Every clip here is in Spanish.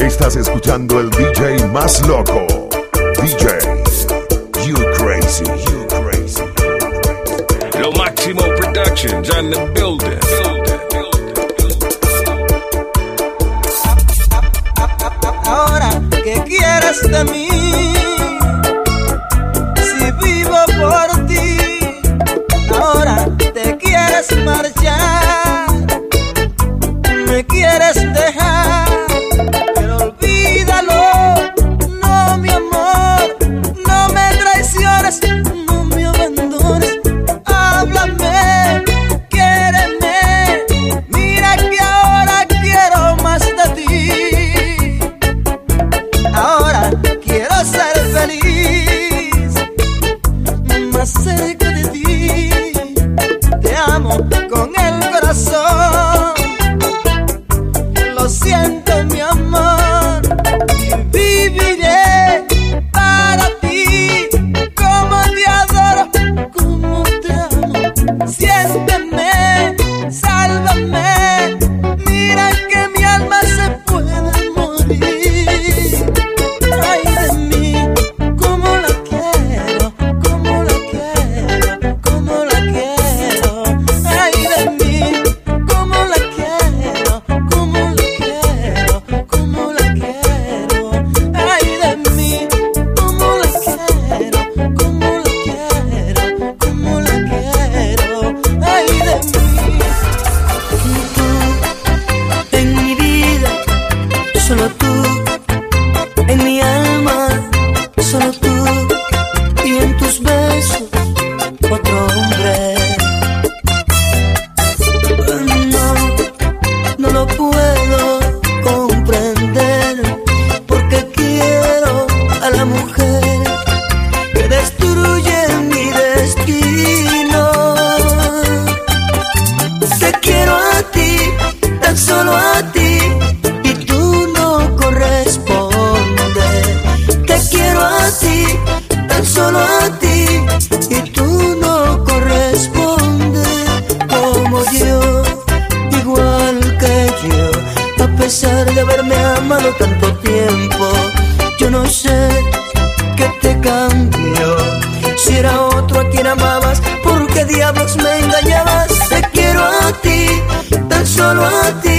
Estás escuchando el DJ más loco. DJ, you crazy, you crazy. Lo máximo productions on the building. Ahora, ¿qué quieres de mí? ahora quiero ser feliz. Más cerca de ti, te amo. 温柔 tanto tiempo. Yo no sé qué te cambió. Si era otro a quien amabas, ¿por qué diablos me engañabas? Te quiero a ti, tan solo a ti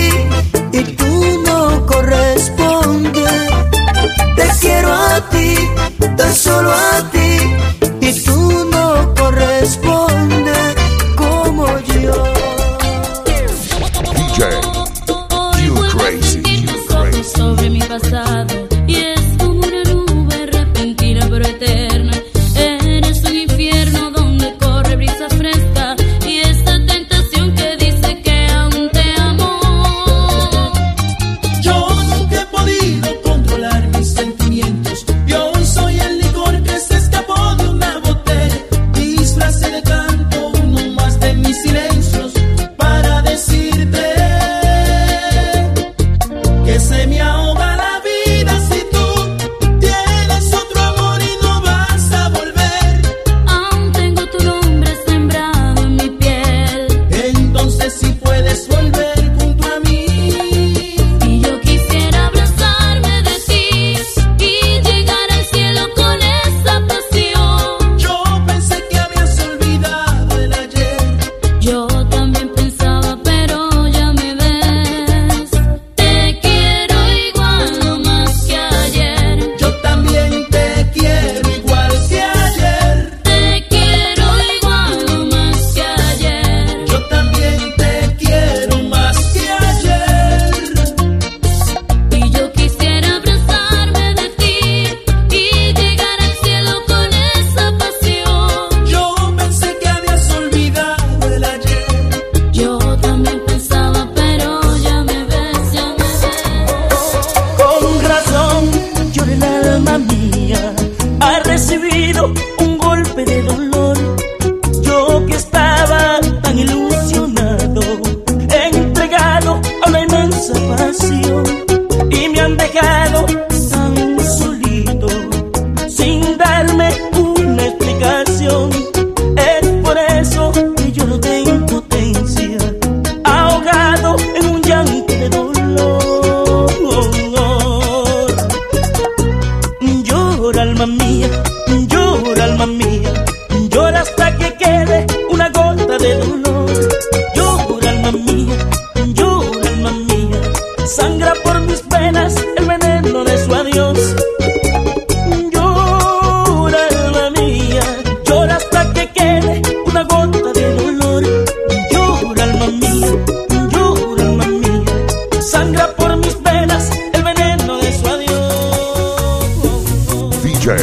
DJ,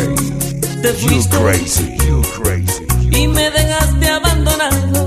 Te you crazy, you crazy. y me dejaste abandonado,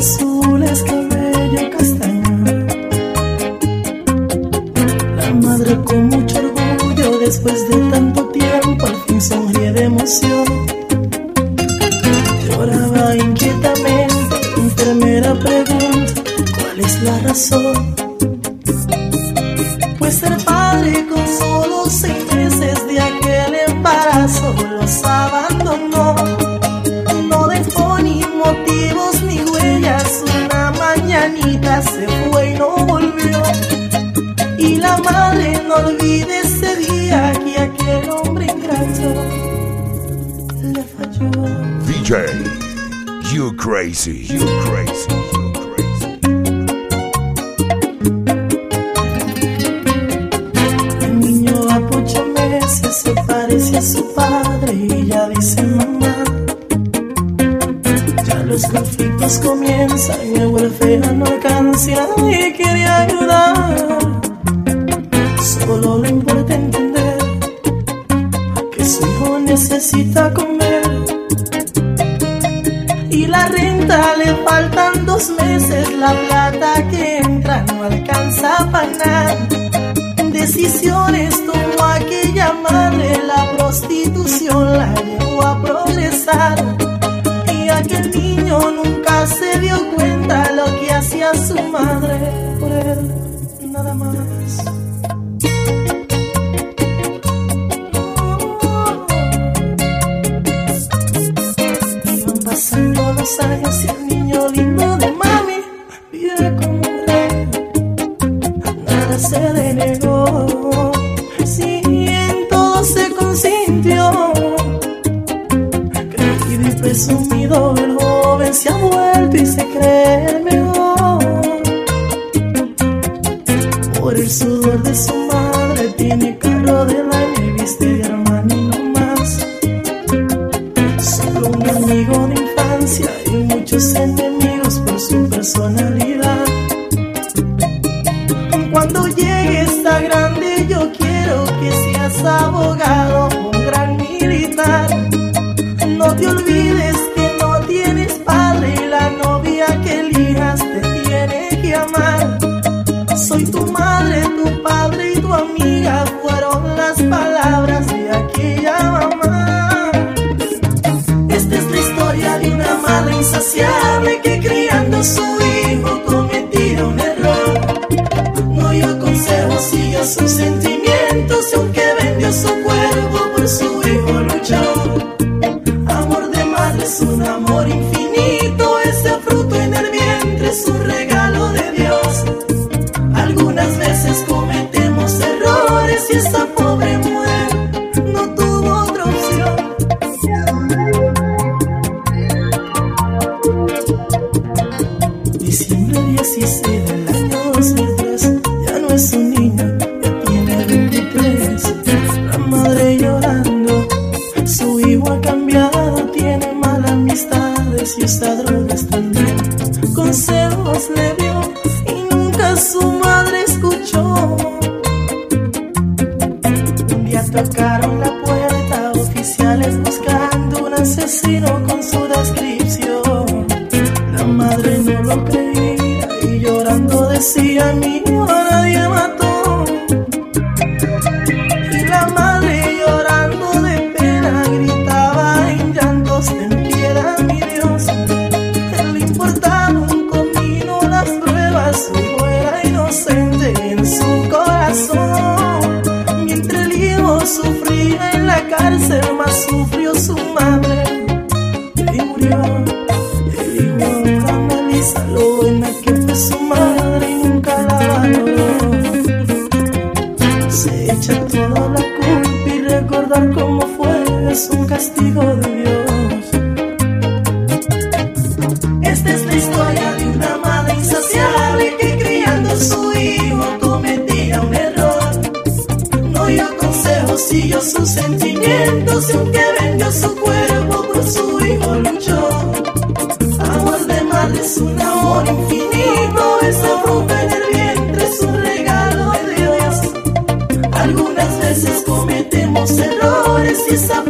azules, cabello castaño La madre con mucho orgullo después de tanto tiempo al fin sonríe de emoción Lloraba inquietamente, enfermera pregunta cuál es la razón pues ser padre con solo seis meses de aquel embarazo los abandonó. You crazy, you crazy, you crazy. El niño a ocho meses se parece a su padre y ya dice mamá. Ya los conflictos comienzan y el huérfano no alcanza y quiere ayudar. Solo le importa entender que su hijo necesita comer. La renta le faltan dos meses, la plata que entra no alcanza para nada decisiones tomó aquella madre, la prostitución la llevó a progresar. Y aquel niño nunca se dio cuenta lo que hacía su madre por él, nada más. Y el niño lindo de mami vive como rey nada se denegó. Si en todo se consintió, creído y presumido, el joven se ha vuelto y se cree abogado, un gran militar. No te olvides que no tienes padre y la novia que elijas te tiene que amar. Soy tu madre, tu padre y tu amiga fueron las palabras de aquella mamá. Esta es la historia de una madre insaciable que criando su hijo echar toda la culpa y recordar cómo fue es un castigo de Dios. Esta es la historia de una madre insaciable que criando a su hijo cometía un error. No dio consejos, siguió sus sentimientos y aunque vendió su cuerpo por su hijo luchó. Amor de madre es un amor infinito, esa fruta en el vientre es un veces cometemos errores y esa